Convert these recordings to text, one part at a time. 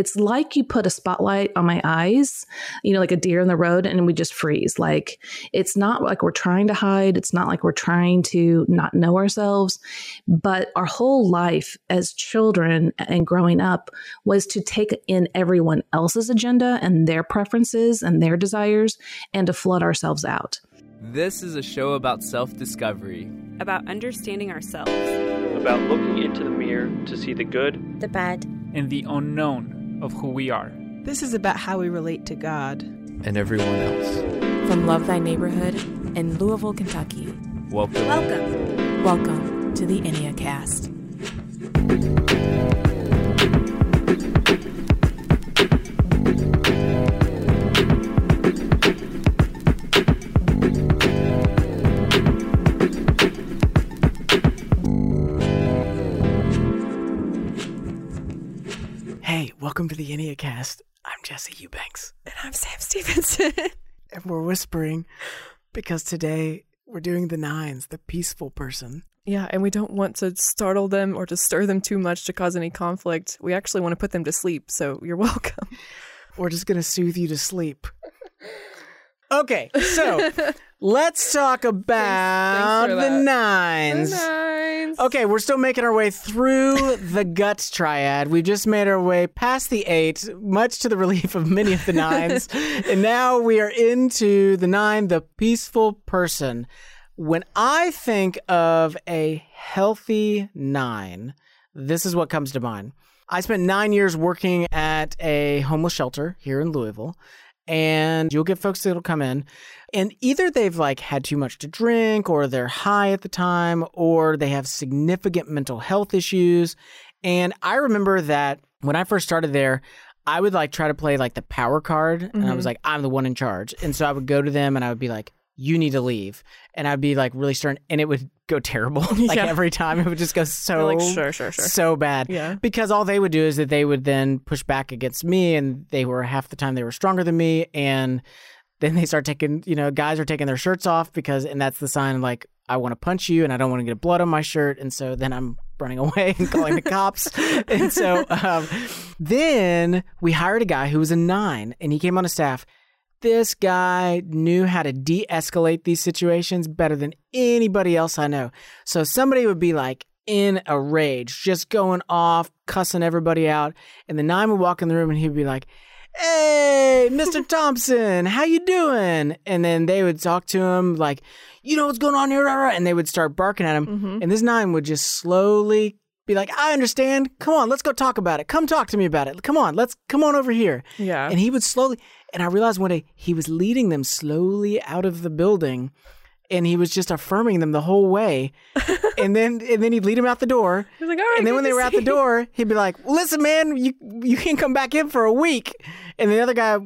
it's like you put a spotlight on my eyes, you know, like a deer in the road, and we just freeze. Like it's not like we're trying to hide. It's not like we're trying to not know ourselves. But our whole life as children and growing up was to take in everyone else's agenda and their preferences and their desires and to flood ourselves out. This is a show about self discovery, about understanding ourselves, about looking into the mirror to see the good, the bad, and the unknown of who we are. This is about how we relate to God and everyone else. From Love Thy Neighborhood in Louisville, Kentucky. Welcome. Welcome. Welcome to the Enneacast. Welcome to the Enneacast. I'm Jesse Eubanks. And I'm Sam Stevenson. and we're whispering because today we're doing the nines, the peaceful person. Yeah, and we don't want to startle them or to stir them too much to cause any conflict. We actually want to put them to sleep, so you're welcome. We're just going to soothe you to sleep. Okay, so let's talk about thanks, thanks the nines. The nines. Okay, we're still making our way through the guts triad. We just made our way past the eight, much to the relief of many of the nines. and now we are into the nine, the peaceful person. When I think of a healthy nine, this is what comes to mind. I spent nine years working at a homeless shelter here in Louisville and you'll get folks that'll come in and either they've like had too much to drink or they're high at the time or they have significant mental health issues and i remember that when i first started there i would like try to play like the power card and mm-hmm. i was like i'm the one in charge and so i would go to them and i would be like you need to leave. And I'd be like really stern and it would go terrible. like yeah. every time it would just go so like, sure, sure, sure. so bad. Yeah. Because all they would do is that they would then push back against me and they were half the time they were stronger than me and then they start taking, you know, guys are taking their shirts off because and that's the sign like I want to punch you and I don't want to get blood on my shirt and so then I'm running away and calling the cops. and so um, then we hired a guy who was a 9 and he came on a staff this guy knew how to de escalate these situations better than anybody else I know. So somebody would be like in a rage, just going off, cussing everybody out. And the nine would walk in the room and he'd be like, Hey, Mr. Thompson, how you doing? And then they would talk to him like, you know what's going on here? And they would start barking at him. Mm-hmm. And this nine would just slowly be like, I understand. Come on, let's go talk about it. Come talk to me about it. Come on, let's come on over here. Yeah. And he would slowly, and I realized one day he was leading them slowly out of the building and he was just affirming them the whole way. and then and then he'd lead them out the door. He was like, all right. And then when they were out the door, he'd be like, Listen, man, you you can't come back in for a week. And the other guy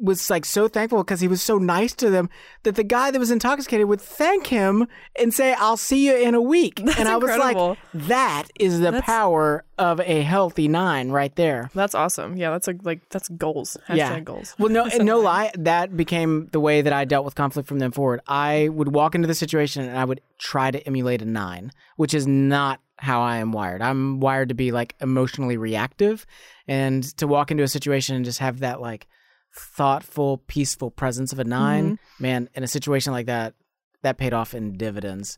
was like so thankful because he was so nice to them that the guy that was intoxicated would thank him and say, "I'll see you in a week." That's and I was like, "That is the That's- power of a healthy nine right there." That's awesome. Yeah, that's like like that's goals. Hashtag yeah. goals. Well, no, no lie. That became the way that I dealt with conflict from then forward. I would walk into the situation and I would try to emulate a nine, which is not how I am wired. I'm wired to be like emotionally reactive, and to walk into a situation and just have that like thoughtful, peaceful presence of a 9 Mm-hmm. man, in a situation like that, that paid off in dividends.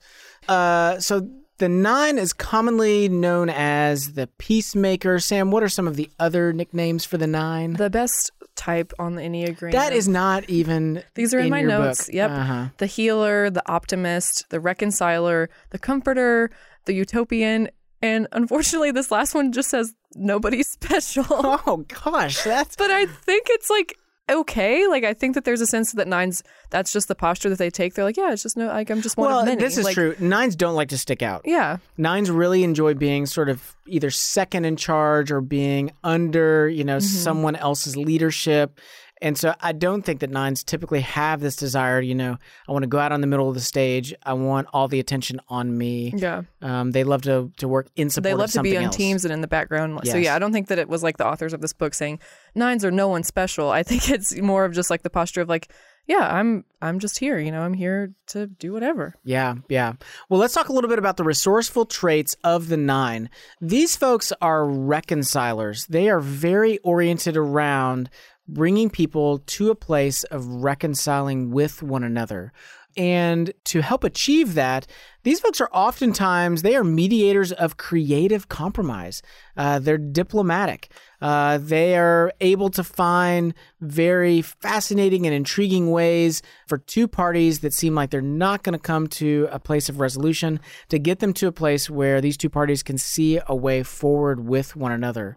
Uh, so the nine is commonly known as the peacemaker. Sam, what are some of the other nicknames for the nine? The best type on the Enneagram. that is not even. These are in, my your notes. book. Yep. Uh-huh. The healer, the optimist, the reconciler, the comforter, the utopian, and unfortunately, this last one just says nobody's special. Oh gosh, that's but I think it's like okay. Like I think that there's a sense that nines. That's just the posture that they take. They're like, yeah, it's just no. Like I'm just one well. of many. This is Like, true. Nines don't like to stick out. Yeah. Nines really enjoy being sort of either second in charge or being under, you know, Mm-hmm. someone else's leadership. And so I don't think that nines typically have this desire, you know, I want to go out on the middle of the stage. I want all the attention on me. Yeah. Um, they love to, to work in support They love to be on else. teams and in the background. So yeah, I don't think that it was like the authors of this book saying nines are no one special. I think it's more of just like the posture of like, yeah, I'm I'm just here. You know, I'm here to do whatever. Yeah, yeah. Well, let's talk a little bit about the resourceful traits of the nine. These folks are reconcilers. They are very oriented around bringing people to a place of reconciling with one another. And to help achieve that, these folks are oftentimes they are mediators of creative compromise. Uh, they're diplomatic. Uh, they are able to find very fascinating and intriguing ways for two parties that seem like they're not going to come to a place of resolution to get them to a place where these two parties can see a way forward with one another.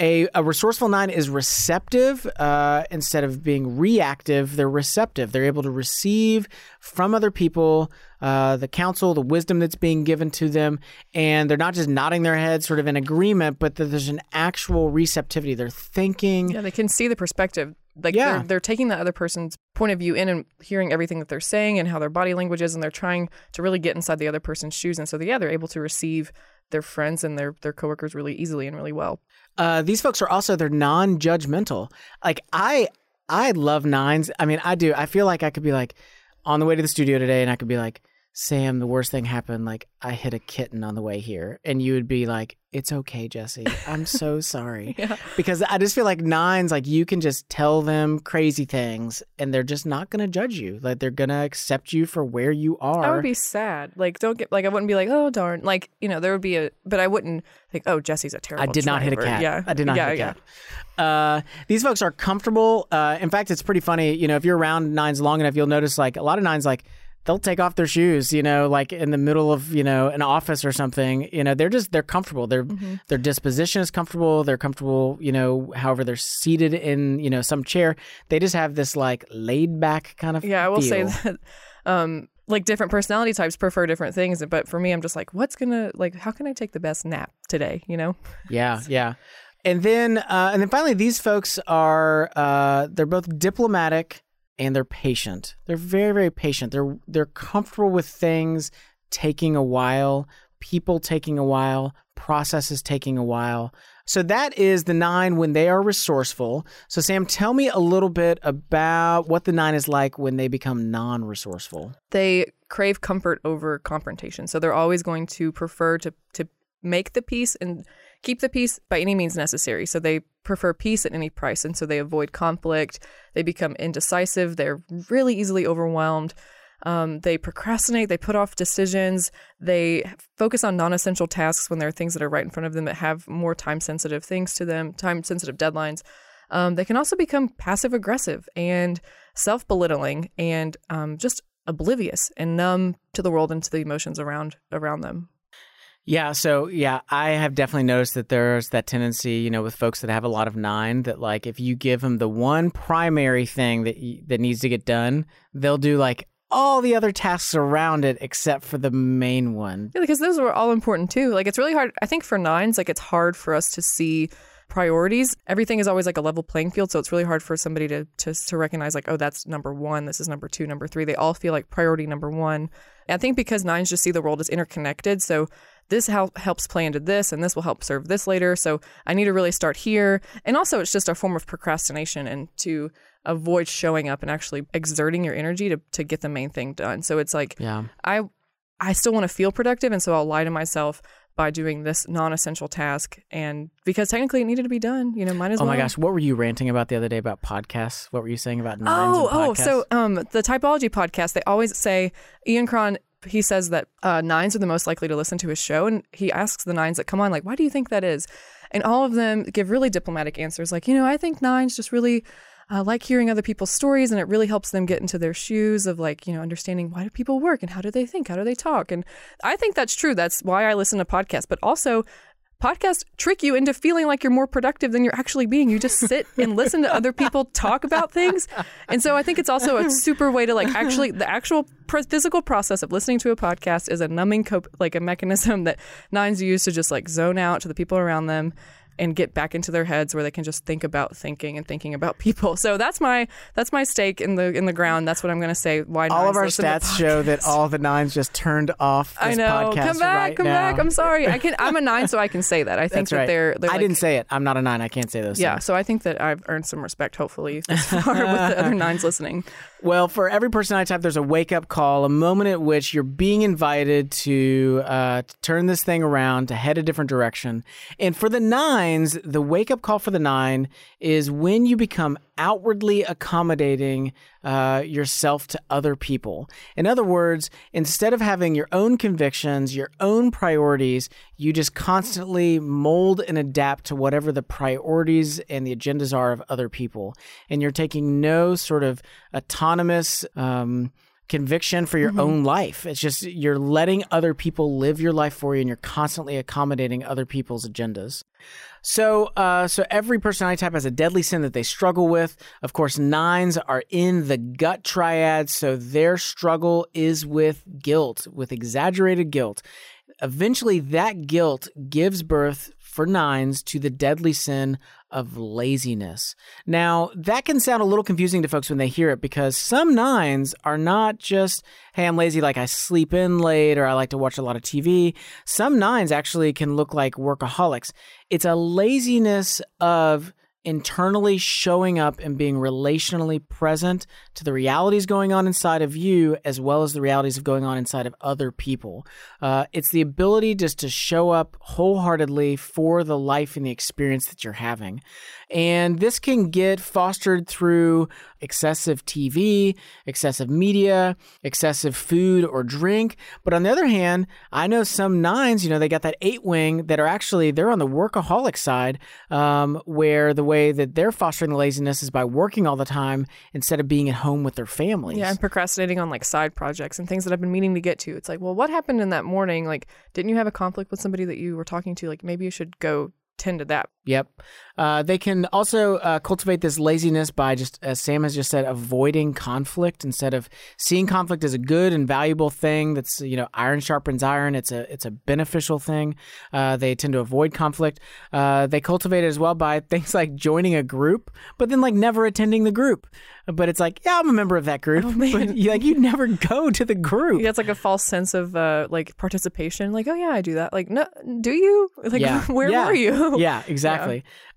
A, a resourceful nine is receptive uh, instead of being reactive. They're receptive. They're able to receive from other people uh, the counsel, the wisdom that's being given to them, and they're not just nodding their heads, sort of in agreement, but that there's an actual receptivity. They're thinking. Yeah, they can see the perspective. Like Yeah. they're, they're taking the other person's point of view in and hearing everything that they're saying and how their body language is, and they're trying to really get inside the other person's shoes. And so, yeah, they're able to receive their friends and their their coworkers really easily and really well. Uh, these folks are also they're non-judgmental. Like I, I love nines. I mean, I do. I feel like I could be like on the way to the studio today, and I could be like, Sam, the worst thing happened. Like I hit a kitten on the way here, and you would be like, "It's okay, Jesse. I'm so sorry." Yeah. Because I just feel like nines, like you can just tell them crazy things, and they're just not going to judge you. Like they're going to accept you for where you are. I would be sad. Like, don't get like I wouldn't be like, oh darn. Like, you know, there would be a, but I wouldn't think, oh, Jesse's a terrible. I did not hit a cat. Yeah, I did not yeah, hit a cat. Uh, these folks are comfortable. Uh, in fact, it's pretty funny. You know, if you're around nines long enough, you'll notice like a lot of nines like they'll take off their shoes. You know, like in the middle of you know an office or something. You know, they're just they're comfortable. Their Mm-hmm. their disposition is comfortable. They're comfortable. You know, however they're seated in you know some chair. They just have this like laid back kind of Yeah, I will say that um like different personality types prefer different things, but for me I'm just like what's going to like how can I take the best nap today, you know? Yeah, yeah. And then uh, and then finally these folks are uh, they're both diplomatic and they're patient. They're very very patient. They're they're comfortable with things taking a while, people taking a while, processes taking a while. So that is the 9 when they are resourceful. So Sam, tell me a little bit about what the 9 is like when they become non-resourceful. They crave comfort over confrontation. So they're always going to prefer to to make the peace and keep the peace by any means necessary. So they prefer peace at any price and so they avoid conflict. They become indecisive, they're really easily overwhelmed. Um, they procrastinate, they put off decisions, they focus on non essential tasks when there are things that are right in front of them that have more time sensitive things to them, time sensitive deadlines. Um, they can also become passive aggressive and self belittling and um, just oblivious and numb to the world and to the emotions around around them. Yeah, so yeah, I have definitely noticed that there's that tendency, you know, with folks that have a lot of nine, that like if you give them the one primary thing that y- that needs to get done, they'll do like all the other tasks around it except for the main one. Yeah, because those are all important too. Like it's really hard. I think for nines, like it's hard for us to see priorities. Everything is always like a level playing field, so it's really hard for somebody to to to recognize like, oh, that's number one. This is number two, number three. They all feel like priority number one. And I think because nines just see the world as interconnected, so this hel- helps play into this, and this will help serve this later. So I need to really start here. And also, it's just a form of procrastination and to avoid showing up and actually exerting your energy to to get the main thing done. So it's like Yeah. I I still want to feel productive and so I'll lie to myself by doing this non-essential task and because technically it needed to be done, you know, might as Oh well. my gosh, what were you ranting about the other day about podcasts? What were you saying about Oh, oh, so um the typology podcast, they always say Ian Cron he says that uh, nines are the most likely to listen to his show and he asks the nines that come on like why do you think that is? And all of them give really diplomatic answers like you know i think nines just really uh, like hearing other people's stories and it really helps them get into their shoes of like you know understanding why do people work and how do they think how do they talk? And i think that's true. That's why i listen to podcasts. But also podcasts trick you into feeling like you're more productive than you're actually being. You just sit and listen to other people talk about things. And so i think it's also a super way to like actually the actual physical process of listening to a podcast is a numbing cope like a mechanism that nines use to just like zone out to the people around them and get back into their heads where they can just think about thinking and thinking about people. So that's my that's my stake in the in the ground. That's what I'm going to say. Why all of our stats show that all the nines just turned off this I know. Come back, right come now. back. I'm sorry. I can. I'm a nine, so I can say that. I think That's that right. they're. they're I like- didn't say it. I'm not a nine. I can't say those Yeah, things. so I think that I've earned some respect, hopefully, with the other nines listening. Well, for every personality type, there's a wake up call, a moment at which you're being invited to, uh, to turn this thing around, to head a different direction. And for the nines, the wake up call for the nine is when you become outwardly accommodating uh, yourself to other people. In other words, instead of having your own convictions, your own priorities, you just constantly mold and adapt to whatever the priorities and the agendas are of other people. And you're taking no sort of autonomous, um, conviction for your Mm-hmm. own life. It's just you're letting other people live your life for you and you're constantly accommodating other people's agendas. So, uh, so every personality type has a deadly sin that they struggle with. Of course, nines are in the gut triad, so their struggle is with guilt, with exaggerated guilt. Eventually, that guilt gives birth for nines to the deadly sin of laziness. Now, that can sound a little confusing to folks when they hear it because some nines are not just, hey, I'm lazy, like I sleep in late or I like to watch a lot of TV. Some nines actually can look like workaholics. It's a laziness of internally showing up and being relationally present to the realities going on inside of you as well as the realities of going on inside of other people. Uh, it's the ability just to show up wholeheartedly for the life and the experience that you're having. And this can get fostered through excessive TV, excessive media, excessive food or drink. But on the other hand, I know some nines, you know, they got that eight wing that are actually, they're on the workaholic side, um, where the way that they're fostering the laziness is by working all the time instead of being at home with their families. Yeah, I'm procrastinating on like side projects and things that I've been meaning to get to. It's like, well, what happened in that morning? Like, didn't you have a conflict with somebody that you were talking to? Like, maybe you should go tend to that. Yep. Uh, they can also uh, cultivate this laziness by just, as Sam has just said, avoiding conflict instead of seeing conflict as a good and valuable thing. That's you know, iron sharpens iron. It's a it's a beneficial thing. Uh, they tend to avoid conflict. Uh, they cultivate it as well by things like joining a group, but then like never attending the group. But it's like, yeah, I'm a member of that group, but you, like you never go to the group. Yeah, it's like a false sense of uh, like participation. Like, oh yeah, I do that. Like, no, do you? Like, Yeah. where Yeah. were you? yeah, exactly.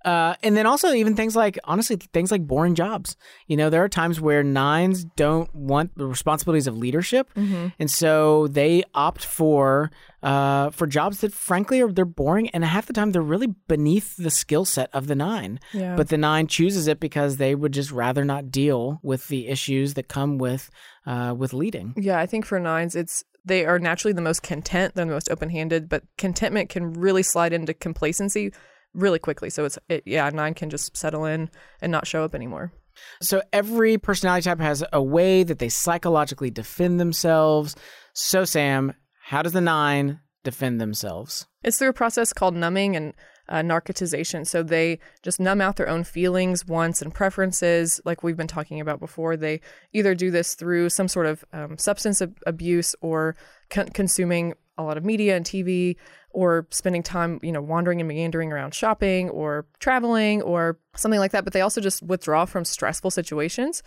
Uh, and then also even things like honestly things like boring jobs. You know, there are times where nines don't want the responsibilities of leadership, Mm-hmm. and so they opt for uh, for jobs that frankly are they're boring, and half the time they're really beneath the skill set of the nine. Yeah. But the nine chooses it because they would just rather not deal with the issues that come with uh, with leading. Yeah, I think for nines, it's they are naturally the most content. They're the most open-handed, but contentment can really slide into complacency really quickly. So it's it, yeah, nine can just settle in and not show up anymore. So every personality type has a way that they psychologically defend themselves. So Sam, how does the nine defend themselves? It's through a process called numbing and uh, narcotization. So they just numb out their own feelings, wants, and preferences, like we've been talking about before. They either do this through some sort of um, substance ab- abuse or con- consuming a lot of media and TV, or spending time, you know, wandering and meandering around shopping or traveling or something like that. But they also just withdraw from stressful situations,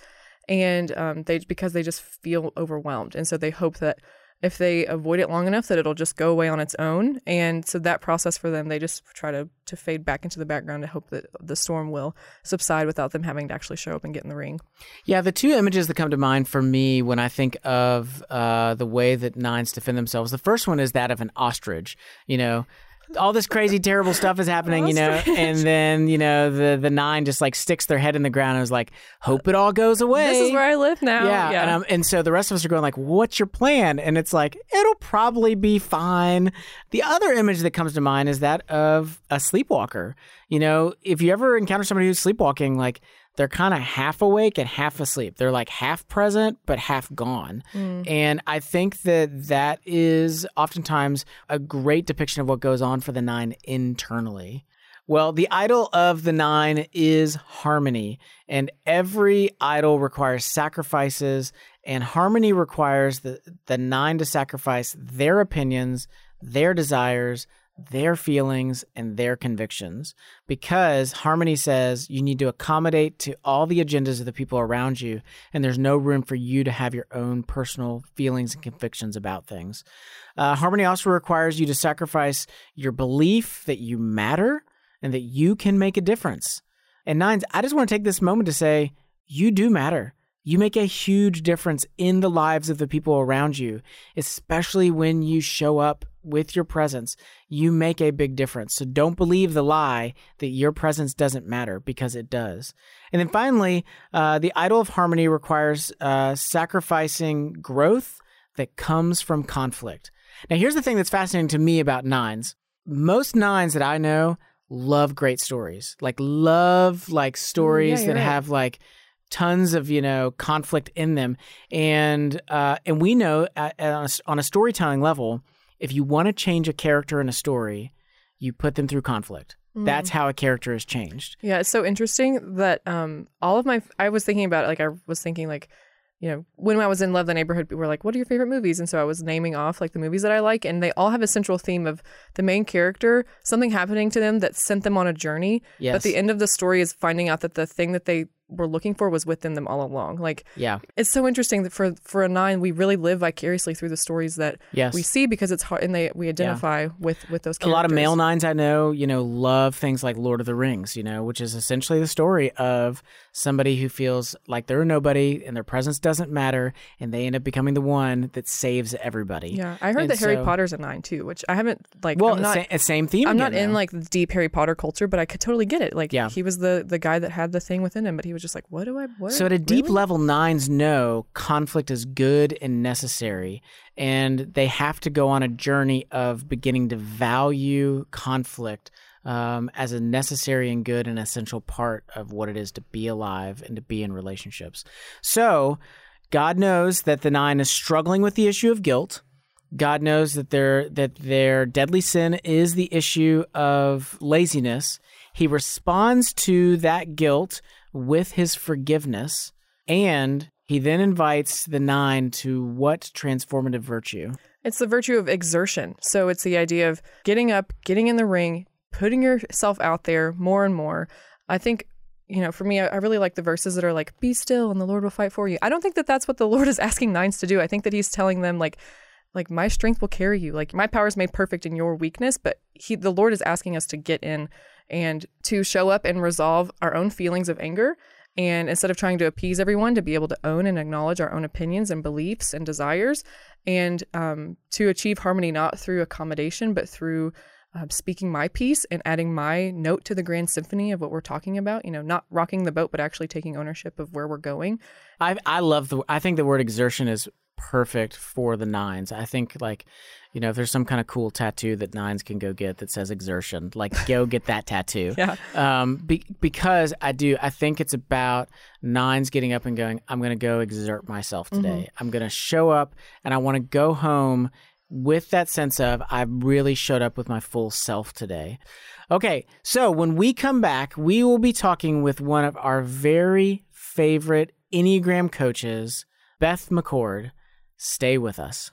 and um, they because they just feel overwhelmed, and so they hope that if they avoid it long enough that it'll just go away on its own and so that process for them they just try to to fade back into the background to hope that the storm will subside without them having to actually show up and get in the ring Yeah, the two images that come to mind for me when I think of uh, the way that nines defend themselves, the first one is that of an ostrich. You know, all this crazy, terrible stuff is happening, you know, and then you know the the nine just like sticks their head in the ground and is like, "Hope it all goes away." this is where i live now Yeah, yeah And, um, and so the rest of us are going like, "What's your plan?" And it's like, "It'll probably be fine." The other image that comes to mind is that of a sleepwalker. You know, if you ever encounter somebody who's sleepwalking, like they're kind of half awake and half asleep. They're like half present but half gone. Mm. And I think that that is oftentimes a great depiction of what goes on for the nine internally. Well, the idol of the nine is harmony, and every idol requires sacrifices, and harmony requires the, the nine to sacrifice their opinions, their desires, their feelings, and their convictions. Because harmony says you need to accommodate to all the agendas of the people around you, and there's no room for you to have your own personal feelings and convictions about things. Uh, harmony also requires you to sacrifice your belief that you matter and that you can make a difference. And nines, I just want to take this moment to say, you do matter. You make a huge difference in the lives of the people around you, especially when you show up with your presence. You make a big difference. So don't believe the lie that your presence doesn't matter because it does. And then finally, uh, the idol of harmony requires uh, sacrificing growth that comes from conflict. Now, here's the thing that's fascinating to me about nines. Most nines that I know love great stories, like love like stories yeah, that right. have like tons of you know conflict in them, and uh, and we know at, at on, a, on a storytelling level, if you want to change a character in a story, you put them through conflict. Mm. That's how a character is changed. Yeah, it's so interesting that um all of my I was thinking about it, like I was thinking like you know when I was in Love Thy Neighborhood people were like what are your favorite movies and so I was naming off like the movies that I like and they all have a central theme of the main character something happening to them that sent them on a journey Yes. but the end of the story is finding out that the thing that they were looking for was within them all along like Yeah. it's so interesting that for for a nine we really live vicariously through the stories that Yes. we see because it's hard and they we identify with with those a lot of male nines I know, you know, love things like Lord of the Rings, you know, which is essentially the story of somebody who feels like they're a nobody and their presence doesn't matter, and they end up becoming the one that saves everybody. Yeah, I heard And that Harry Potter's a nine too, which I haven't like. Well, I'm not, sa- same theme. I'm not again, in though. like the deep Harry Potter culture, but I could totally get it. Like, Yeah. he was the the guy that had the thing within him, but he was just like, "What do I?" What? So at a deep really? level, nines know conflict is good and necessary, and they have to go on a journey of beginning to value conflict um, as a necessary and good and essential part of what it is to be alive and to be in relationships. So God knows that the nine is struggling with the issue of guilt. God knows that their that their deadly sin is the issue of laziness. He responds to that guilt with his forgiveness, and he then invites the nine to what transformative virtue? It's the virtue of exertion. So it's the idea of getting up, getting in the ring, putting yourself out there more and more. I think, you know, for me, I, really like the verses that are like, be still and the Lord will fight for you. I don't think that that's what the Lord is asking nines to do. I think that he's telling them, like, like my strength will carry you. Like my power is made perfect in your weakness, but he, the Lord is asking us to get in and to show up and resolve our own feelings of anger. And instead of trying to appease everyone, to be able to own and acknowledge our own opinions and beliefs and desires, and um, to achieve harmony not through accommodation, but through uh, speaking my piece and adding my note to the grand symphony of what we're talking about. You know, not rocking the boat, but actually taking ownership of where we're going. I I love the I think the word exertion is perfect for the nines. I think like you know if there's some kind of cool tattoo that nines can go get that says exertion, like go get that tattoo. Yeah. Um, be, because I do I think it's about nines getting up and going. I'm going to go exert myself today. I'm going to show up and I want to go home with that sense of I really showed up with my full self today. Okay, so when we come back, we will be talking with one of our very favorite Enneagram coaches, Beth McCord. Stay with us.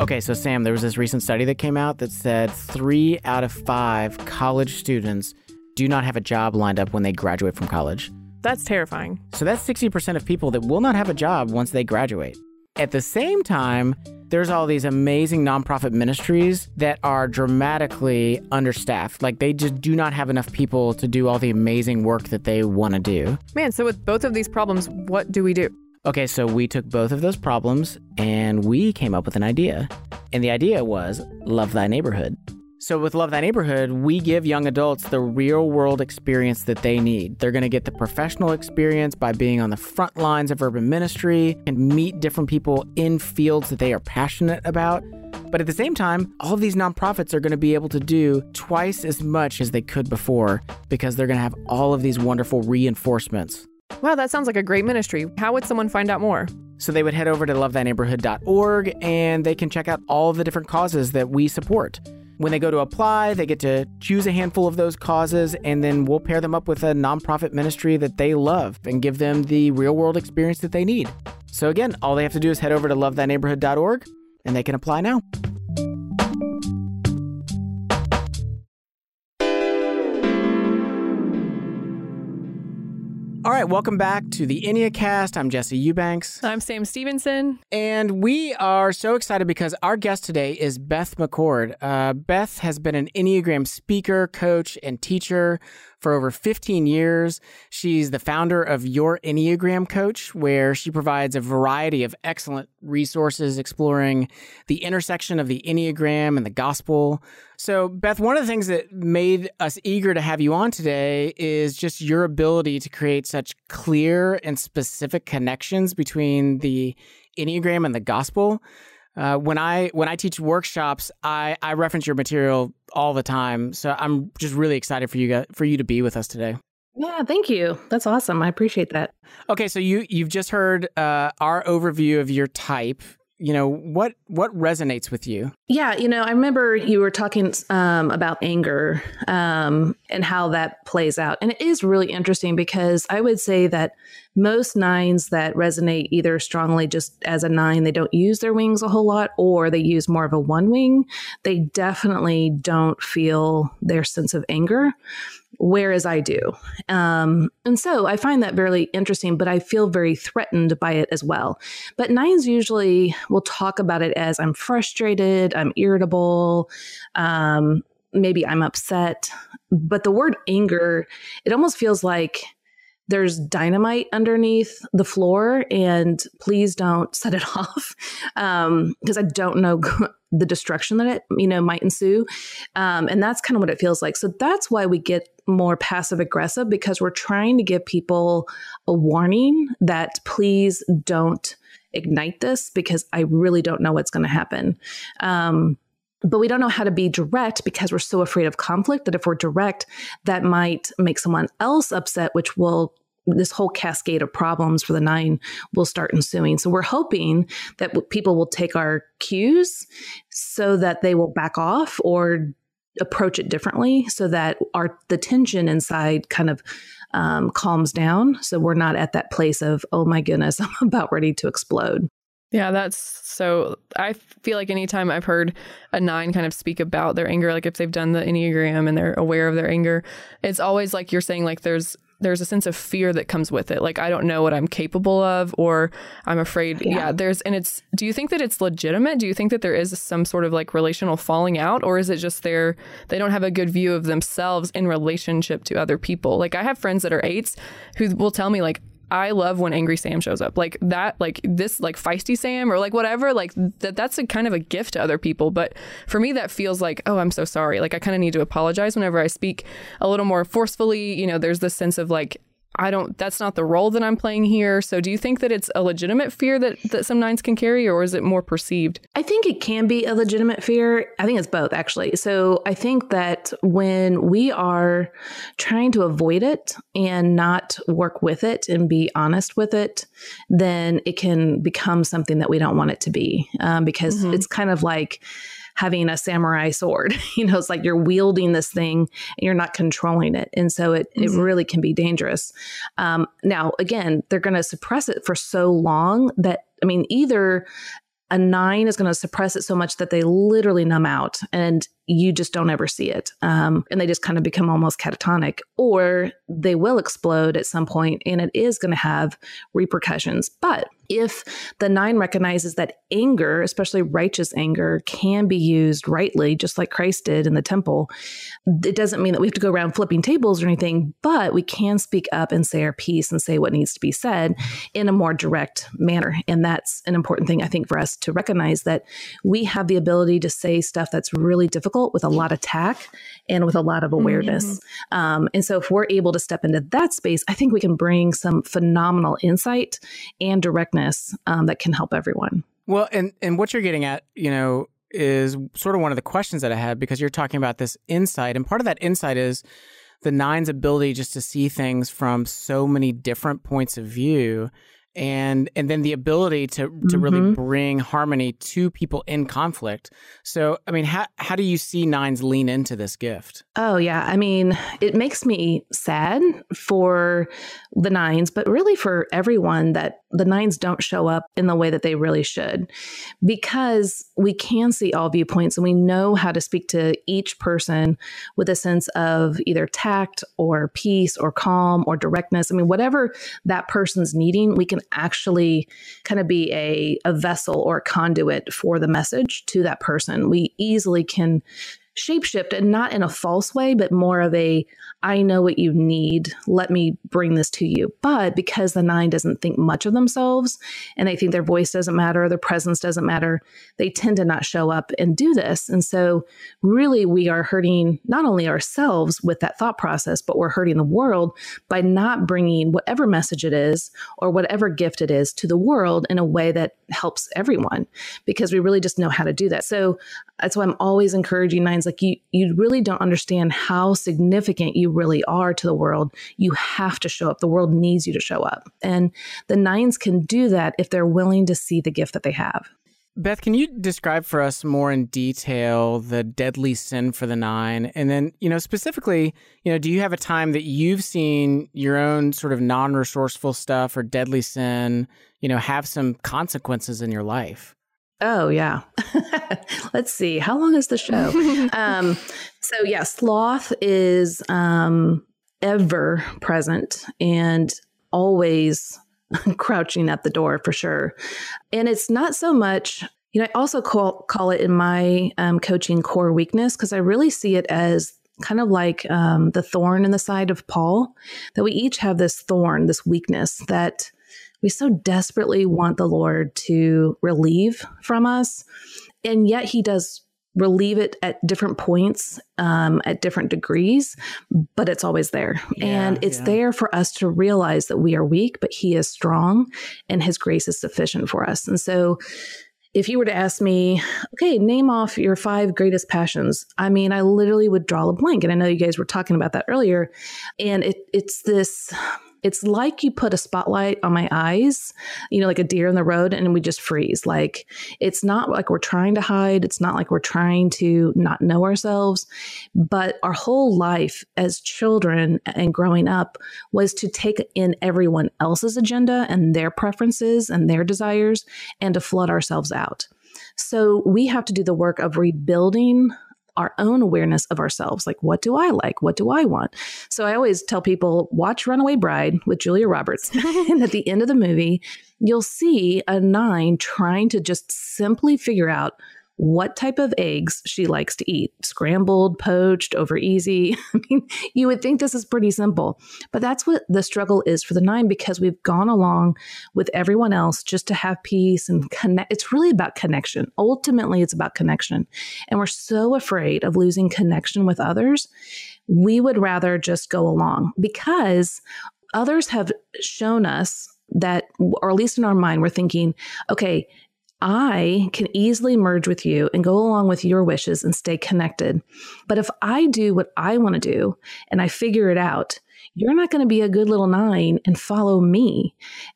Okay, so Sam, there was this recent study that came out that said three out of five college students do not have a job lined up when they graduate from college. That's terrifying. So that's 60% of people that will not have a job once they graduate. At the same time, there's all these amazing nonprofit ministries that are dramatically understaffed. Like they just do not have enough people to do all the amazing work that they want to do. Man, so with both of these problems, what do we do? Okay, so we took both of those problems and we came up with an idea. And the idea was love thy neighborhood. So, with Love Thy Neighborhood, we give young adults the real world experience that they need. They're going to get the professional experience by being on the front lines of urban ministry and meet different people in fields that they are passionate about. But at the same time, all of these nonprofits are going to be able to do twice as much as they could before because they're going to have all of these wonderful reinforcements. Wow, that sounds like a great ministry. How would someone find out more? So they would head over to lovethyneighborhood.org and they can check out all the different causes that we support. When they go to apply, they get to choose a handful of those causes, and then we'll pair them up with a nonprofit ministry that they love and give them the real world experience that they need. So, again, all they have to do is head over to lovethyneighborhood.org and they can apply now. All right, welcome back to the Enneacast. I'm Jesse Eubanks. I'm Sam Stevenson. And we are so excited because our guest today is Beth McCord. Uh, Beth has been an Enneagram speaker, coach, and teacher for over 15 years. She's the founder of Your Enneagram Coach, where she provides a variety of excellent resources exploring the intersection of the Enneagram and the gospel. So, Beth, one of the things that made us eager to have you on today is just your ability to create such clear and specific connections between the Enneagram and the gospel. Uh, when I when I teach workshops, I, I reference your material all the time. So I'm just really excited for you guys, for you to be with us today. Yeah, thank you. That's awesome. I appreciate that. Okay, so you you've just heard uh, our overview of your type. You know what what resonates with you? Yeah, you know, I remember you were talking um, about anger um, and how that plays out, and it is really interesting because I would say that most nines that resonate either strongly just as a nine, they don't use their wings a whole lot, or they use more of a one wing. They definitely don't feel their sense of anger whereas I do. Um, and so I find that very interesting, but I feel very threatened by it as well. But nines usually will talk about it as I'm frustrated, I'm irritable, um, maybe I'm upset. But the word anger, it almost feels like there's dynamite underneath the floor and please don't set it off because um, i don't know the destruction that it you know might ensue um, and that's kind of what it feels like so that's why we get more passive aggressive because we're trying to give people a warning that please don't ignite this because i really don't know what's going to happen um, but we don't know how to be direct because we're so afraid of conflict that if we're direct, that might make someone else upset, which will this whole cascade of problems for the nine will start ensuing. So we're hoping that people will take our cues so that they will back off or approach it differently so that our the tension inside kind of um, calms down so we're not at that place of oh my goodness i'm about ready to explode yeah, that's so. I feel like anytime I've heard a nine kind of speak about their anger, like if they've done the Enneagram and they're aware of their anger, it's always like you're saying, like there's there's a sense of fear that comes with it. Like I don't know what I'm capable of, or I'm afraid. Yeah. yeah, there's and it's. Do you think that it's legitimate? Do you think that there is some sort of like relational falling out, or is it just they're they don't have a good view of themselves in relationship to other people? Like I have friends that are eights who will tell me like I love when angry Sam shows up. Like that, like this, like feisty Sam or like whatever. Like that, that's a kind of a gift to other people. But for me, that feels like, oh, I'm so sorry. Like I kind of need to apologize whenever I speak a little more forcefully. You know, there's this sense of like, I don't that's not the role that I'm playing here. So do you think that it's a legitimate fear that, that some nines can carry or is it more perceived? I think it can be a legitimate fear. I think it's both actually. So I think that when we are trying to avoid it and not work with it and be honest with it, then it can become something that we don't want it to be um, because mm-hmm. it's kind of like having a samurai sword. you know, it's like you're wielding this thing and you're not controlling it. And so it, mm-hmm. it really can be dangerous. Um, now, again, they're going to suppress it for so long that, I mean, either a nine is going to suppress it so much that they literally numb out and you just don't ever see it. Um, and they just kind of become almost catatonic, or they will explode at some point and it is going to have repercussions. But if the nine recognizes that anger, especially righteous anger, can be used rightly, just like Christ did in the temple, it doesn't mean that we have to go around flipping tables or anything, but we can speak up and say our piece and say what needs to be said in a more direct manner. And that's an important thing, I think, for us to recognize that we have the ability to say stuff that's really difficult with a lot of tact and with a lot of awareness. Mm-hmm. Um, and so if we're able to step into that space, I think we can bring some phenomenal insight and directness um, that can help everyone. Well, and and what you're getting at, you know, is sort of one of the questions that I had because you're talking about this insight, and part of that insight is the nine's ability just to see things from so many different points of view and and then the ability to to really Mhm. bring harmony to people in conflict. So, I mean, how how do you see nines lean into this gift? Oh, yeah. I mean, it makes me sad for the nines, but really for everyone that the nines don't show up in the way that they really should because we can see all viewpoints and we know how to speak to each person with a sense of either tact or peace or calm or directness. I mean, whatever that person's needing, we can actually kind of be a, a vessel or a conduit for the message to that person. We easily can shapeshift and not in a false way, but more of a I know what you need. Let me bring this to you. But because the nine doesn't think much of themselves and they think their voice doesn't matter, their presence doesn't matter, they tend to not show up and do this. And so, really, we are hurting not only ourselves with that thought process, but we're hurting the world by not bringing whatever message it is or whatever gift it is to the world in a way that helps everyone because we really just know how to do that. So, that's why I'm always encouraging like you you really don't understand how significant you really are to the world. You have to show up. The world needs you to show up. And the nines can do that if they're willing to see the gift that they have. Beth, can you describe for us more in detail the deadly sin for the nine? And then, you know, specifically, you know, do you have a time that you've seen your own sort of non resourceful stuff or deadly sin, you know, have some consequences in your life? Oh yeah. Let's see. How long is the show? um, so yeah, sloth is um, ever present and always crouching at the door for sure. And it's not so much. You know, I also call call it in my um, coaching core weakness because I really see it as kind of like um, the thorn in the side of Paul. That we each have this thorn, this weakness that we so desperately want the Lord to relieve from us. And yet he does relieve it at different points, um, at different degrees, but it's always there. Yeah, and it's yeah. there for us to realize that we are weak, but he is strong and his grace is sufficient for us. And so if you were to ask me, okay, name off your five greatest passions, I mean, I literally would draw a blank. And I know you guys were talking about that earlier. And it, it's this, it's like you put a spotlight on my eyes, you know, like a deer in the road, and we just freeze. Like it's not like we're trying to hide. It's not like we're trying to not know ourselves. But our whole life as children and growing up was to take in everyone else's agenda and their preferences and their desires and to flood ourselves out. So we have to do the work of rebuilding our own awareness of ourselves. Like, what do I like? What do I want? So I always tell people watch Runaway Bride with Julia Roberts. and at the end of the movie, you'll see a nine trying to just simply figure out what type of eggs she likes to eat scrambled, poached, over easy. I mean, you would think this is pretty simple, but that's what the struggle is for the nine because we've gone along with everyone else just to have peace and connect. It's really about connection. Ultimately, it's about connection. And we're so afraid of losing connection with others. We would rather just go along because others have shown us that, or at least in our mind, we're thinking, okay, I can easily merge with you and go along with your wishes and stay connected. But if I do what I want to do and I figure it out, you're not going to be a good little nine and follow me.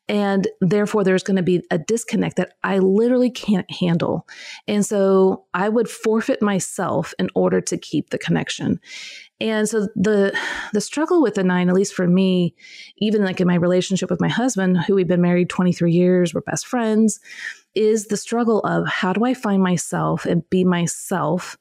And therefore, there's going to be a disconnect that I literally can't handle. And so I would forfeit myself in order to keep the connection. And so the the struggle with the nine, at least for me, even like in my relationship with my husband, who we've been married 23 years, we're best friends, is the struggle of how do I find myself and be myself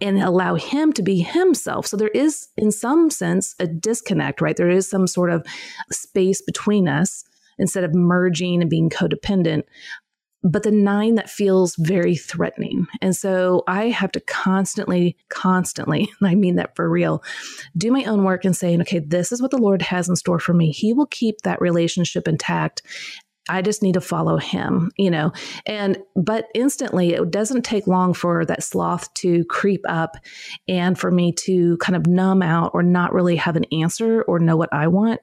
and allow him to be himself. So there is, in some sense, a disconnect, right? There is some sort of space between us instead of merging and being codependent. But the nine that feels very threatening. And so I have to constantly, constantly, and I mean that for real, do my own work and saying, okay, this is what the Lord has in store for me. He will keep that relationship intact. I just need to follow him, you know. And but instantly it doesn't take long for that sloth to creep up and for me to kind of numb out or not really have an answer or know what I want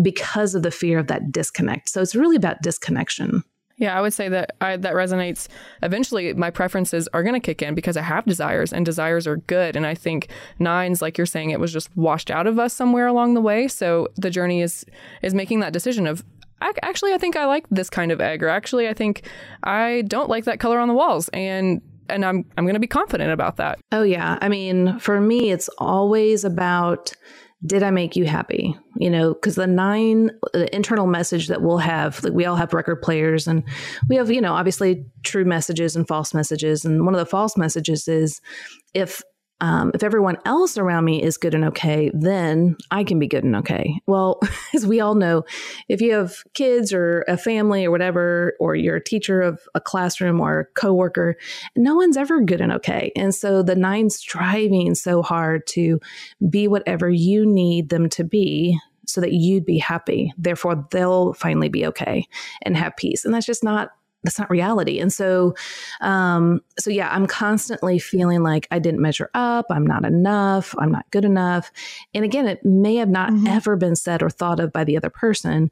because of the fear of that disconnect. So it's really about disconnection. Yeah, I would say that I, that resonates. Eventually, my preferences are going to kick in because I have desires, and desires are good. And I think nines, like you're saying, it was just washed out of us somewhere along the way. So the journey is is making that decision of actually, I think I like this kind of egg, or actually, I think I don't like that color on the walls, and and I'm I'm going to be confident about that. Oh yeah, I mean, for me, it's always about did I make you happy? You know, because the nine the internal message that we'll have, like we all have record players, and we have you know obviously true messages and false messages, and one of the false messages is if um, if everyone else around me is good and okay, then I can be good and okay. Well, as we all know, if you have kids or a family or whatever, or you're a teacher of a classroom or a coworker, no one's ever good and okay. And so the nine's striving so hard to be whatever you need them to be so that you'd be happy. Therefore, they'll finally be okay and have peace. And that's just not that's not reality. And so, um, so yeah, I'm constantly feeling like I didn't measure up. I'm not enough. I'm not good enough. And again, it may have not mm-hmm. ever been said or thought of by the other person,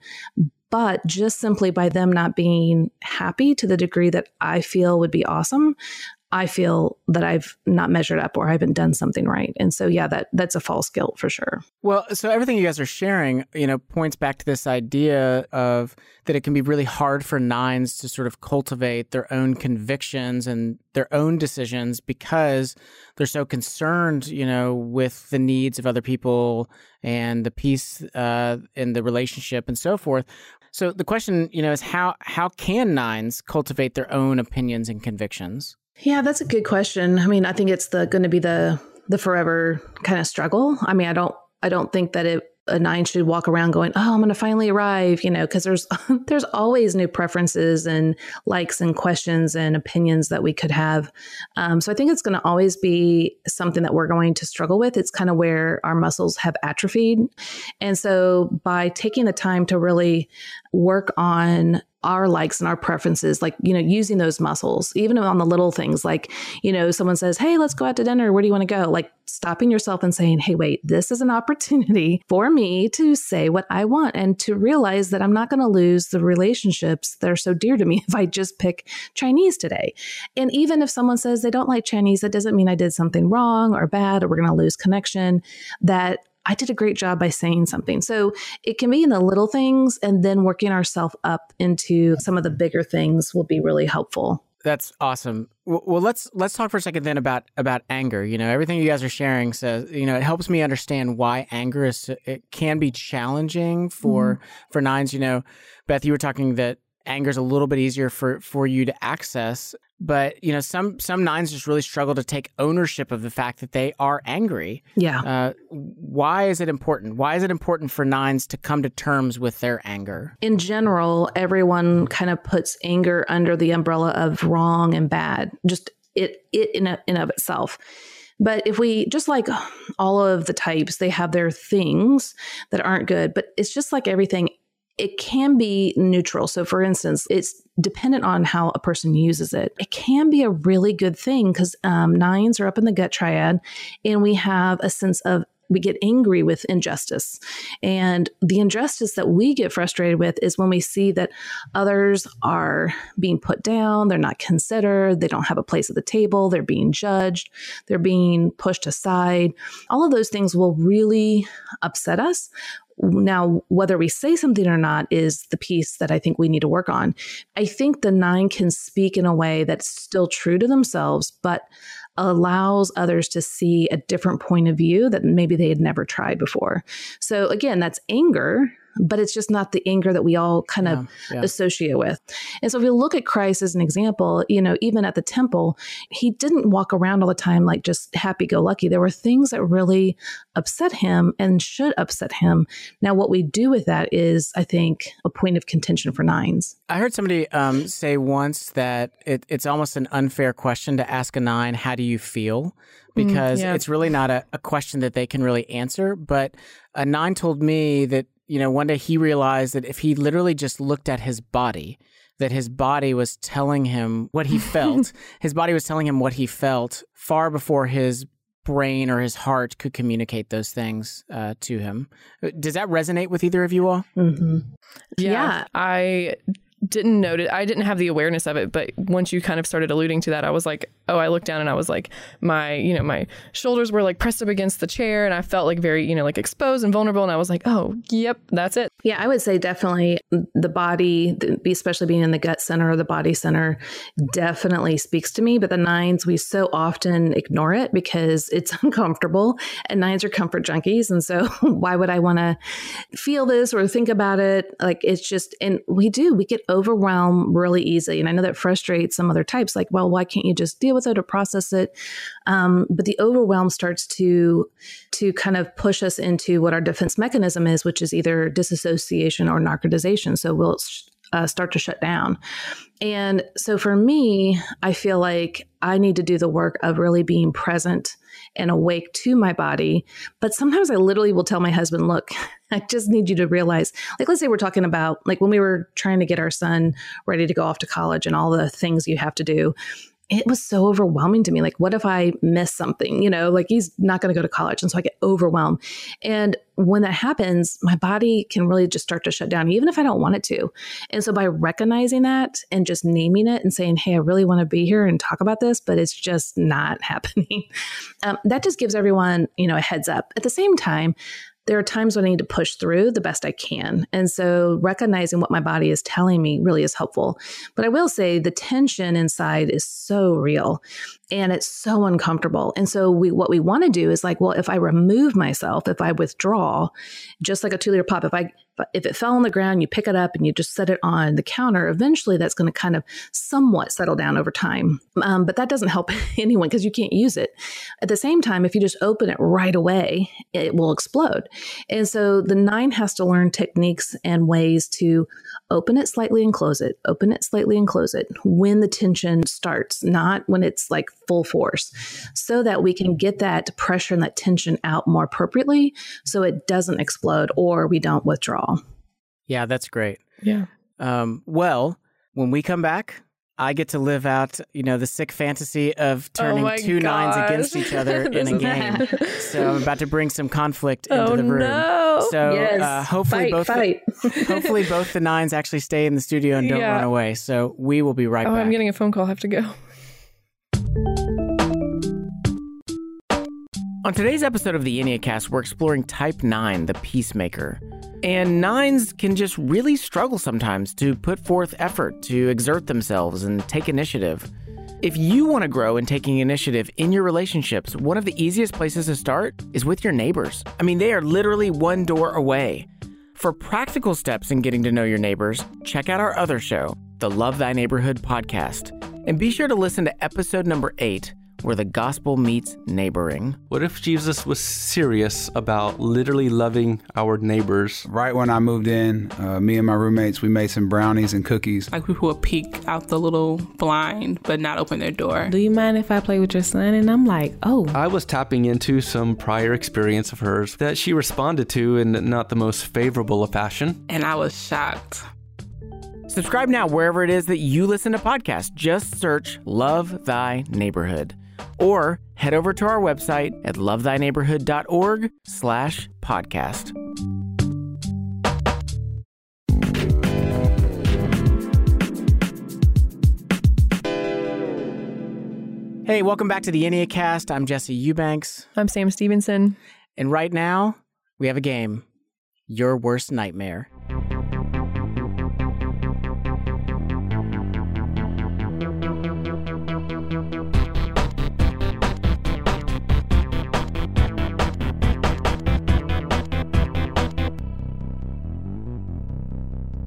but just simply by them not being happy to the degree that I feel would be awesome, I feel that I've not measured up or I haven't done something right. And so yeah, that that's a false guilt for sure. Well, so everything you guys are sharing, you know, points back to this idea of that it can be really hard for nines to sort of cultivate their own convictions and their own decisions because they're so concerned, you know, with the needs of other people and the peace uh, in the relationship and so forth. So the question, you know, is how how can nines cultivate their own opinions and convictions? Yeah, that's a good question. I mean, I think it's the going to be the the forever kind of struggle. I mean, I don't I don't think that it a nine should walk around going, "Oh, I'm going to finally arrive," you know, because there's there's always new preferences and likes and questions and opinions that we could have. Um, so I think it's going to always be something that we're going to struggle with. It's kind of where our muscles have atrophied, and so by taking the time to really work on our likes and our preferences, like, you know, using those muscles, even on the little things, like, you know, someone says, Hey, let's go out to dinner. Where do you want to go? Like stopping yourself and saying, Hey, wait, this is an opportunity for me to say what I want and to realize that I'm not going to lose the relationships that are so dear to me if I just pick Chinese today. And even if someone says they don't like Chinese, that doesn't mean I did something wrong or bad or we're going to lose connection. That I did a great job by saying something. So it can be in the little things and then working ourselves up into some of the bigger things will be really helpful. That's awesome. Well, let's let's talk for a second then about about anger. You know, everything you guys are sharing says, you know, it helps me understand why anger is it can be challenging for mm-hmm. for nines. You know, Beth, you were talking that anger is a little bit easier for for you to access but you know some some nines just really struggle to take ownership of the fact that they are angry. Yeah. Uh, why is it important? Why is it important for nines to come to terms with their anger? In general everyone kind of puts anger under the umbrella of wrong and bad just it it in, a, in of itself. But if we just like all of the types, they have their things that aren't good, but it's just like everything it can be neutral. So, for instance, it's dependent on how a person uses it. It can be a really good thing because um, nines are up in the gut triad, and we have a sense of we get angry with injustice. And the injustice that we get frustrated with is when we see that others are being put down, they're not considered, they don't have a place at the table, they're being judged, they're being pushed aside. All of those things will really upset us. Now, whether we say something or not is the piece that I think we need to work on. I think the nine can speak in a way that's still true to themselves, but allows others to see a different point of view that maybe they had never tried before. So, again, that's anger but it's just not the anger that we all kind of yeah. associate with. And so if we look at Christ as an example, you know, even at the temple, he didn't walk around all the time like just happy go lucky. There were things that really upset him and should upset him. Now, what we do with that is, I think, a point of contention for nines. I heard somebody um, say once that it, it's almost an unfair question to ask a nine, how do you feel? Mm, because mm, yeah. it's really not a, a question that they can really answer. But a nine told me that you know, one day he realized that if he literally just looked at his body, that his body was telling him what he felt. his body was telling him what he felt far before his brain or his heart could communicate those things uh, to him. Does that resonate with either of you all? Mm-hmm. Yeah, yeah, I didn't notice I didn't have the awareness of it, but once you kind of started alluding to that, I was like, oh, I looked down and I was like, my, you know, my shoulders were like pressed up against the chair and I felt like very, you know, like exposed and vulnerable. And I was like, oh, yep, that's it. Yeah, I would say definitely the body, especially being in the gut center or the body center, definitely speaks to me. But the nines, we so often ignore it because it's uncomfortable. And nines are comfort junkies. And so why would I want to feel this or think about it? Like it's just, and we do, we get overwhelmed really easily. And I know that frustrates some other types, like, well, why can't you just deal with it or process it? Um, but the overwhelm starts to to kind of push us into what our defense mechanism is, which is either disassociation or narcotization. So we'll uh, start to shut down. And so for me, I feel like I need to do the work of really being present and awake to my body. But sometimes I literally will tell my husband, look, I just need you to realize, like, let's say we're talking about, like, when we were trying to get our son ready to go off to college and all the things you have to do it was so overwhelming to me. Like, what if I miss something? You know, like he's not going to go to college. And so I get overwhelmed. And when that happens, my body can really just start to shut down, even if I don't want it to. And so by recognizing that and just naming it and saying, hey, I really want to be here and talk about this, but it's just not happening, um, that just gives everyone, you know, a heads up. At the same time, there are times when I need to push through the best I can. And so recognizing what my body is telling me really is helpful. But I will say the tension inside is so real and it's so uncomfortable. And so we what we want to do is like, well, if I remove myself, if I withdraw, just like a two liter pop, if I if it fell on the ground, you pick it up and you just set it on the counter, eventually that's going to kind of somewhat settle down over time. Um, but that doesn't help anyone because you can't use it. At the same time, if you just open it right away, it will explode. And so the nine has to learn techniques and ways to open it slightly and close it, open it slightly and close it when the tension starts, not when it's like full force, so that we can get that pressure and that tension out more appropriately so it doesn't explode or we don't withdraw. Yeah, that's great. Yeah. Um, well, when we come back, I get to live out, you know, the sick fantasy of turning Oh two nines gosh. against each other in a game. so I'm about to bring some conflict into Oh, the room. no. So Yes. uh, hopefully Fight, both fight. The, hopefully both the nines actually stay in the studio and don't Yeah. run away. So we will be right Oh, back. I'm getting a phone call. I have to go. On today's episode of the Enneacast, we're exploring Type 9, the peacemaker. And nines can just really struggle sometimes to put forth effort, to exert themselves, and take initiative. If you want to grow in taking initiative in your relationships, one of the easiest places to start is with your neighbors. I mean, they are literally one door away. For practical steps in getting to know your neighbors, check out our other show, the Love Thy Neighborhood podcast. And be sure to listen to episode number eight, where the gospel meets neighboring. What if Jesus was serious about literally loving our neighbors? Right when I moved in, uh, me and my roommates, we made some brownies and cookies. Like people would peek out the little blind but not open their door. Do you mind if I play with your son? And I'm like, oh. I was tapping into some prior experience of hers that she responded to in not the most favorable of fashion. And I was shocked. Subscribe now wherever it is that you listen to podcasts. Just search Love Thy Neighborhood. Or head over to our website at lovethyneighborhood.org slash podcast. Hey, welcome back to the Enneacast. I'm Jesse Eubanks. I'm Sam Stevenson. And right now, we have a game Your Worst Nightmare.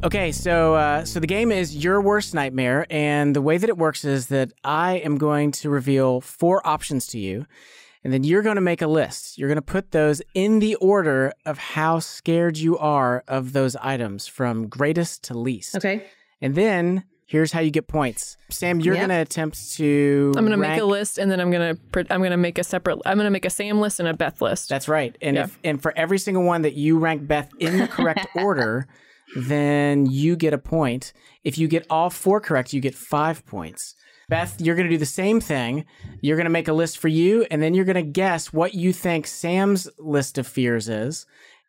Okay, so uh, so the game is your worst nightmare, and the way that it works is that I am going to reveal four options to you, and then you're going to make a list. You're going to put those in the order of how scared you are of those items, from greatest to least. Okay. And then here's how you get points. Sam, you're Yep. going to attempt to. I'm gonna make a list, and then I'm gonna I'm gonna make a separate. I'm gonna make a Sam list and a Beth list. That's right. And Yeah. if and for every single one that you rank Beth in the correct order, then you get a point. If you get all four correct, you get five points. Beth, you're going to do the same thing. You're going to make a list for you, and then you're going to guess what you think Sam's list of fears is.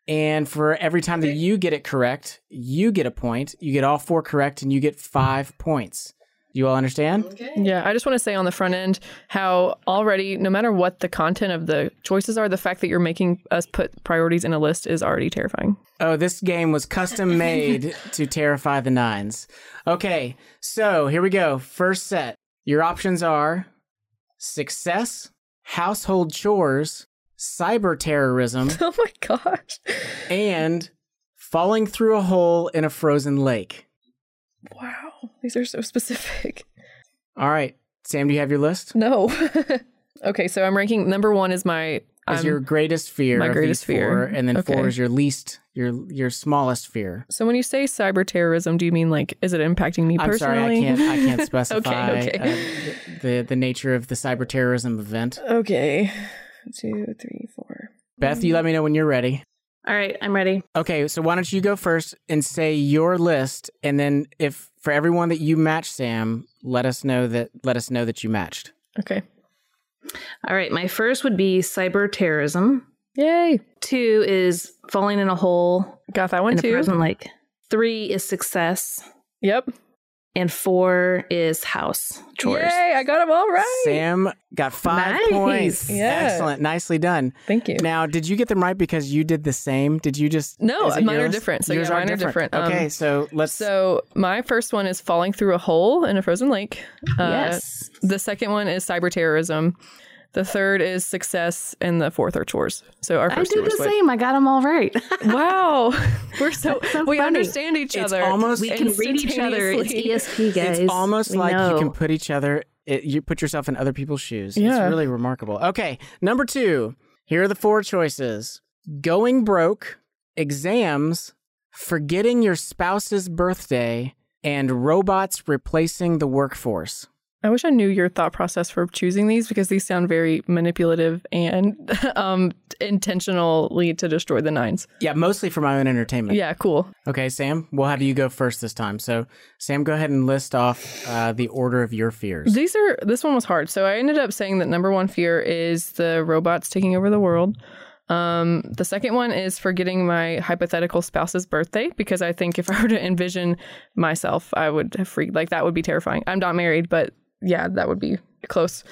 And for every time that you get it correct, you get a point. You get all four correct, and you get five points. Do you all understand? Yeah, I just want to say on the front end how already, no matter what the content of the choices are, the fact that you're making us put priorities in a list is already terrifying. Oh, this game was custom made to terrify the nines. Okay, so here we go. First set. Your options are success, household chores, cyber terrorism, Oh my gosh. and falling through a hole in a frozen lake. Wow, these are so specific. All right, Sam, do you have your list? No. okay, so I'm ranking number one is my Is I'm- your greatest fear? my greatest these four, fear. and then four is your least, your your smallest fear. So when you say cyber terrorism, do you mean like is it impacting me personally? I'm personally? sorry, I can't I can't specify okay, okay. Uh, the, the the nature of the cyber terrorism event. okay. Two, three, four. Beth, you let me know when you're ready. All right, I'm ready. Okay, so why don't you go first and say your list, and then if for everyone that you match, Sam, let us know that let us know that you matched. Okay. All right, my first would be cyber terrorism. Yay. Two is falling in a hole. Got that one in a too. frozen lake. Three is success. Yep. And four is house chores. Yay, I got them all right. Sam got five Nice. points. Yeah. Excellent, nicely done. Thank you. Now, did you get them right because you did the same? Did you just No, is it mine are different. So yours yeah, are mine are different. Um, okay, so let's. So my first one is falling through a hole in a frozen lake. Uh, Yes. The second one is cyber terrorism. The third is success, and the fourth are chores. So our I first two did the split. same. I got them all right. Wow, we're so, so we funny. understand each It's other. almost- we can read each other. It's. ESP, guys. It's almost We like you can put each other. It, you put yourself in other people's shoes. Yeah. It's really remarkable. Okay, number two. Here are the four choices: going broke, exams, forgetting your spouse's birthday, and robots replacing the workforce. I wish I knew your thought process for choosing these because these sound very manipulative and um, intentionally to destroy the nines. Yeah, mostly for my own entertainment. Yeah, cool. Okay, Sam, we'll have you go first this time. So, Sam, go ahead and list off uh, the order of your fears. These are this one was hard. So I ended up saying that number one fear is the robots taking over the world. Um, the second one is forgetting my hypothetical spouse's birthday because I think if I were to envision myself, I would have freaked. Like that would be terrifying. I'm not married, but yeah, that would be close.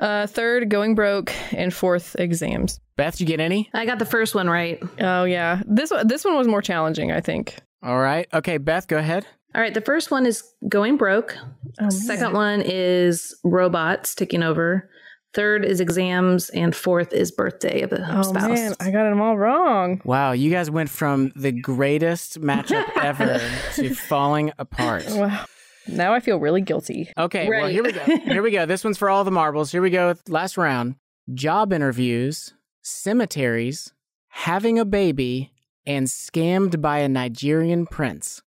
Uh, third, going broke, and fourth, exams. Beth, you get any? I got the first one right. Oh yeah, this one this one was more challenging. I think. All right. Okay, Beth, go ahead. All right, the first one is going broke. Oh, Second one is robots taking over. Third is exams, and fourth is birthday of the Oh spouse. man, I got them all wrong. Wow, you guys went from the greatest matchup ever to falling apart. Wow. Now I feel really guilty. Okay, well here we go. Here we go. This one's for all the marbles. Here we go. Last round. Job interviews, cemeteries, having a baby, and scammed by a Nigerian prince.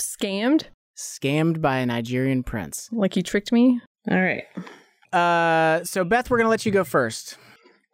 Scammed? Scammed by a Nigerian prince. Like you tricked me? All right. Uh, so Beth, we're gonna let you go first.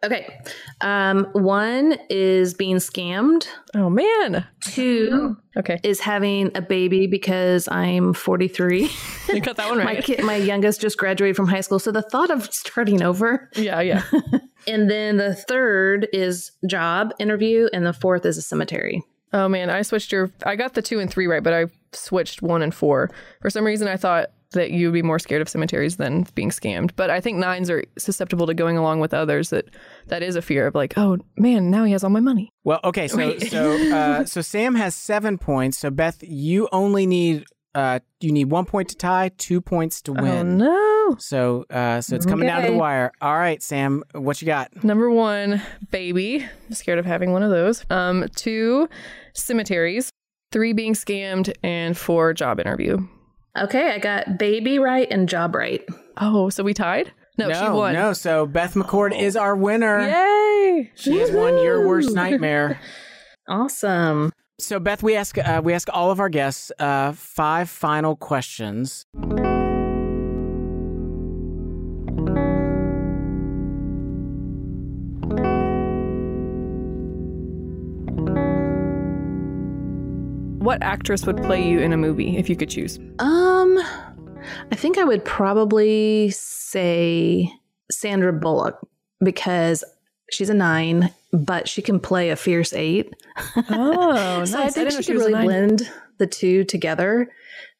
Okay. Um, one is being scammed. Oh man. Two Okay. is having a baby because I'm 43. You got that one my right. kid, my youngest just graduated from high school, so the thought of starting over. Yeah, yeah. And then the third is job interview, and the fourth is a cemetery. Oh man, I switched your I got the 2 and 3 right, but I switched 1 and 4. For some reason I thought that you'd be more scared of cemeteries than being scammed. But I think nines are susceptible to going along with others that that is a fear of like, oh man, now he has all my money. Well, okay, so so uh, so Sam has seven points. So Beth, you only need uh, you need one point to tie, two points to win. Oh no. So uh, so it's coming down to the wire. All right, Sam, what you got? Number one, baby. I'm scared of having one of those. Um, two, cemeteries. Three being scammed, and four job interview. Okay, I got baby right and job right. Oh, so we tied? No, she won. No, so Beth McCord is our winner. Yay! She has won your worst nightmare. Awesome. So Beth, we ask uh, we ask all of our guests uh, five final questions. What actress would play you in a movie if you could choose? Um, I think I would probably say Sandra Bullock because She's a nine, but she can play a fierce eight. Oh, so nice. I I think didn't she she could really blend the two together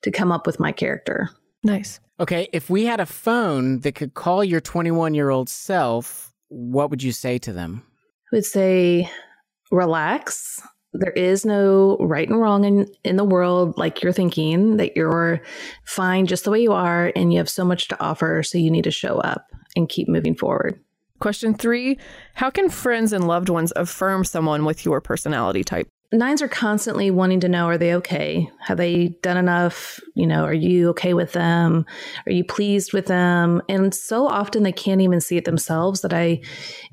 to come up with my character. Nice. Okay, if we had a phone that could call your 21 year old self, what would you say to them? I would say relax. There is no right and wrong in, in the world like you're thinking, that you're fine just the way you are and you have so much to offer. So you need to show up and keep moving forward. Question three How can friends and loved ones affirm someone with your personality type? Nines are constantly wanting to know are they okay? Have they done enough? You know, are you okay with them? Are you pleased with them? And so often they can't even see it themselves that I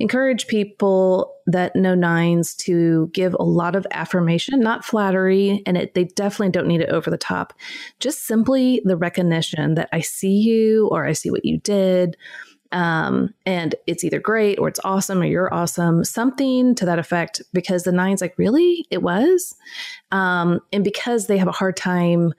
encourage people that know nines to give a lot of affirmation, not flattery, and it, they definitely don't need it over the top. Just simply the recognition that I see you or I see what you did. Um, and it's either great or it's awesome or you're awesome, something to that effect, because the nine's like, really? It was? Um, and because they have a hard time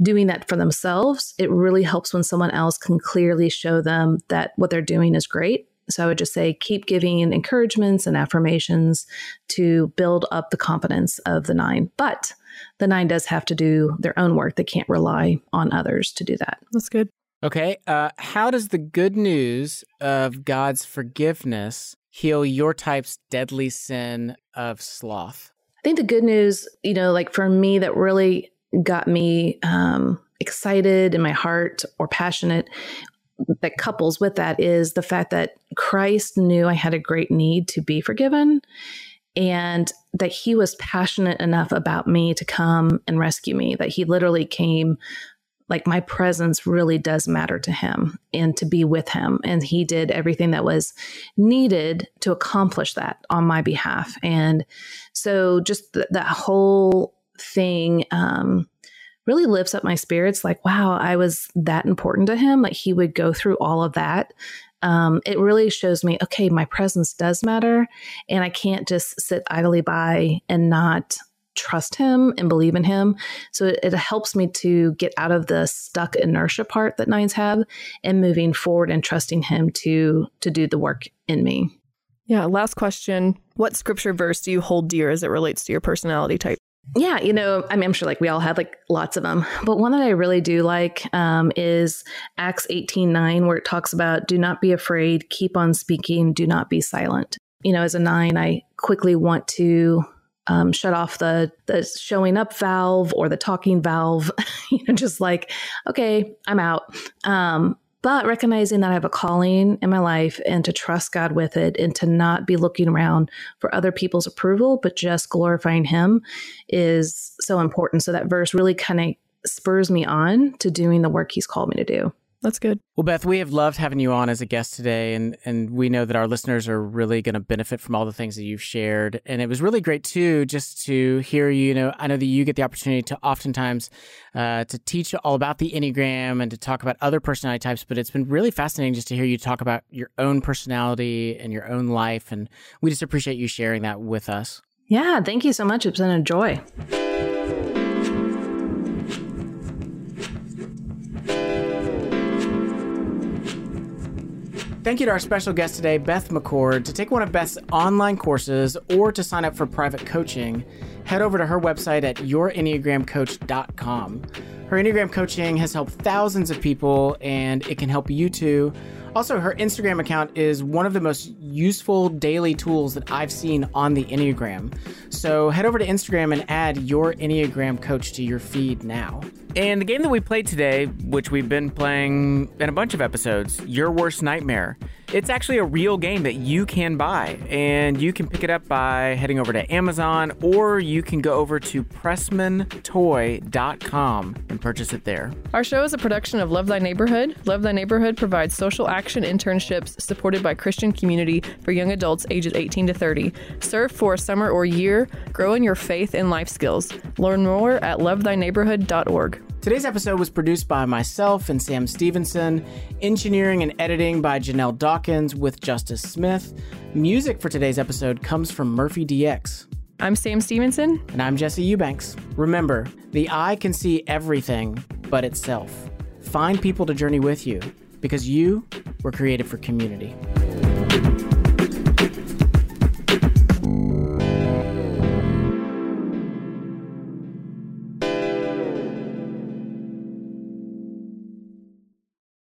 doing that for themselves, it really helps when someone else can clearly show them that what they're doing is great. So I would just say keep giving encouragements and affirmations to build up the confidence of the nine. But the nine does have to do their own work. They can't rely on others to do that. That's good. Okay, uh, how does the good news of God's forgiveness heal your type's deadly sin of sloth? I think the good news, you know, like for me, that really got me um, excited in my heart or passionate that couples with that is the fact that Christ knew I had a great need to be forgiven and that he was passionate enough about me to come and rescue me, that he literally came like my presence really does matter to him and to be with him. And he did everything that was needed to accomplish that on my behalf. And so just th- that whole thing um, really lifts up my spirits like wow i was that important to him like he would go through all of that. Um, it really shows me okay my presence does matter and i can't just sit idly by and not trust him and believe in him. So it, it, helps me to get out of the stuck inertia part that nines have and moving forward and trusting him to to do the work in me. Yeah, last question. What scripture verse do you hold dear as it relates to your personality type? Yeah, you know, I mean, I'm sure like we all have like lots of them, but one that I really do like um, is Acts 18 9, where it talks about do not be afraid, keep on speaking, do not be silent. You know, as a nine, I quickly want to um, shut off the the showing up valve or the talking valve. you know, just like okay, I'm out. Um, but recognizing that I have a calling in my life and to trust God with it and to not be looking around for other people's approval, but just glorifying Him is so important. So that verse really kind of spurs me on to doing the work He's called me to do. That's good. Well, Beth, we have loved having you on as a guest today, and and we know that our listeners are really going to benefit from all the things that you've shared. And it was really great too, just to hear you. You know, I know that you get the opportunity to oftentimes uh, to teach all about the Enneagram and to talk about other personality types, but it's been really fascinating just to hear you talk about your own personality and your own life. And we just appreciate you sharing that with us. Yeah, thank you so much. It's been a joy. Thank you to our special guest today, Beth McCord. To take one of Beth's online courses or to sign up for private coaching, head over to her website at yourenneagramcoach.com. Her Enneagram coaching has helped thousands of people and it can help you too. Also, her Instagram account is one of the most useful daily tools that I've seen on the Enneagram. So head over to Instagram and add your Enneagram coach to your feed now. And the game that we played today, which we've been playing in a bunch of episodes, Your Worst Nightmare, it's actually a real game that you can buy. And you can pick it up by heading over to Amazon or you can go over to pressmantoy.com and purchase it there. Our show is a production of Love Thy Neighborhood. Love Thy Neighborhood provides social action internships supported by Christian community for young adults ages 18 to 30. Serve for a summer or year, grow in your faith and life skills. Learn more at lovethyneighborhood.org. Today's episode was produced by myself and Sam Stevenson, engineering and editing by Janelle Dawkins with Justice Smith. Music for today's episode comes from Murphy DX. I'm Sam Stevenson. And I'm Jesse Eubanks. Remember, the eye can see everything but itself. Find people to journey with you because you were created for community.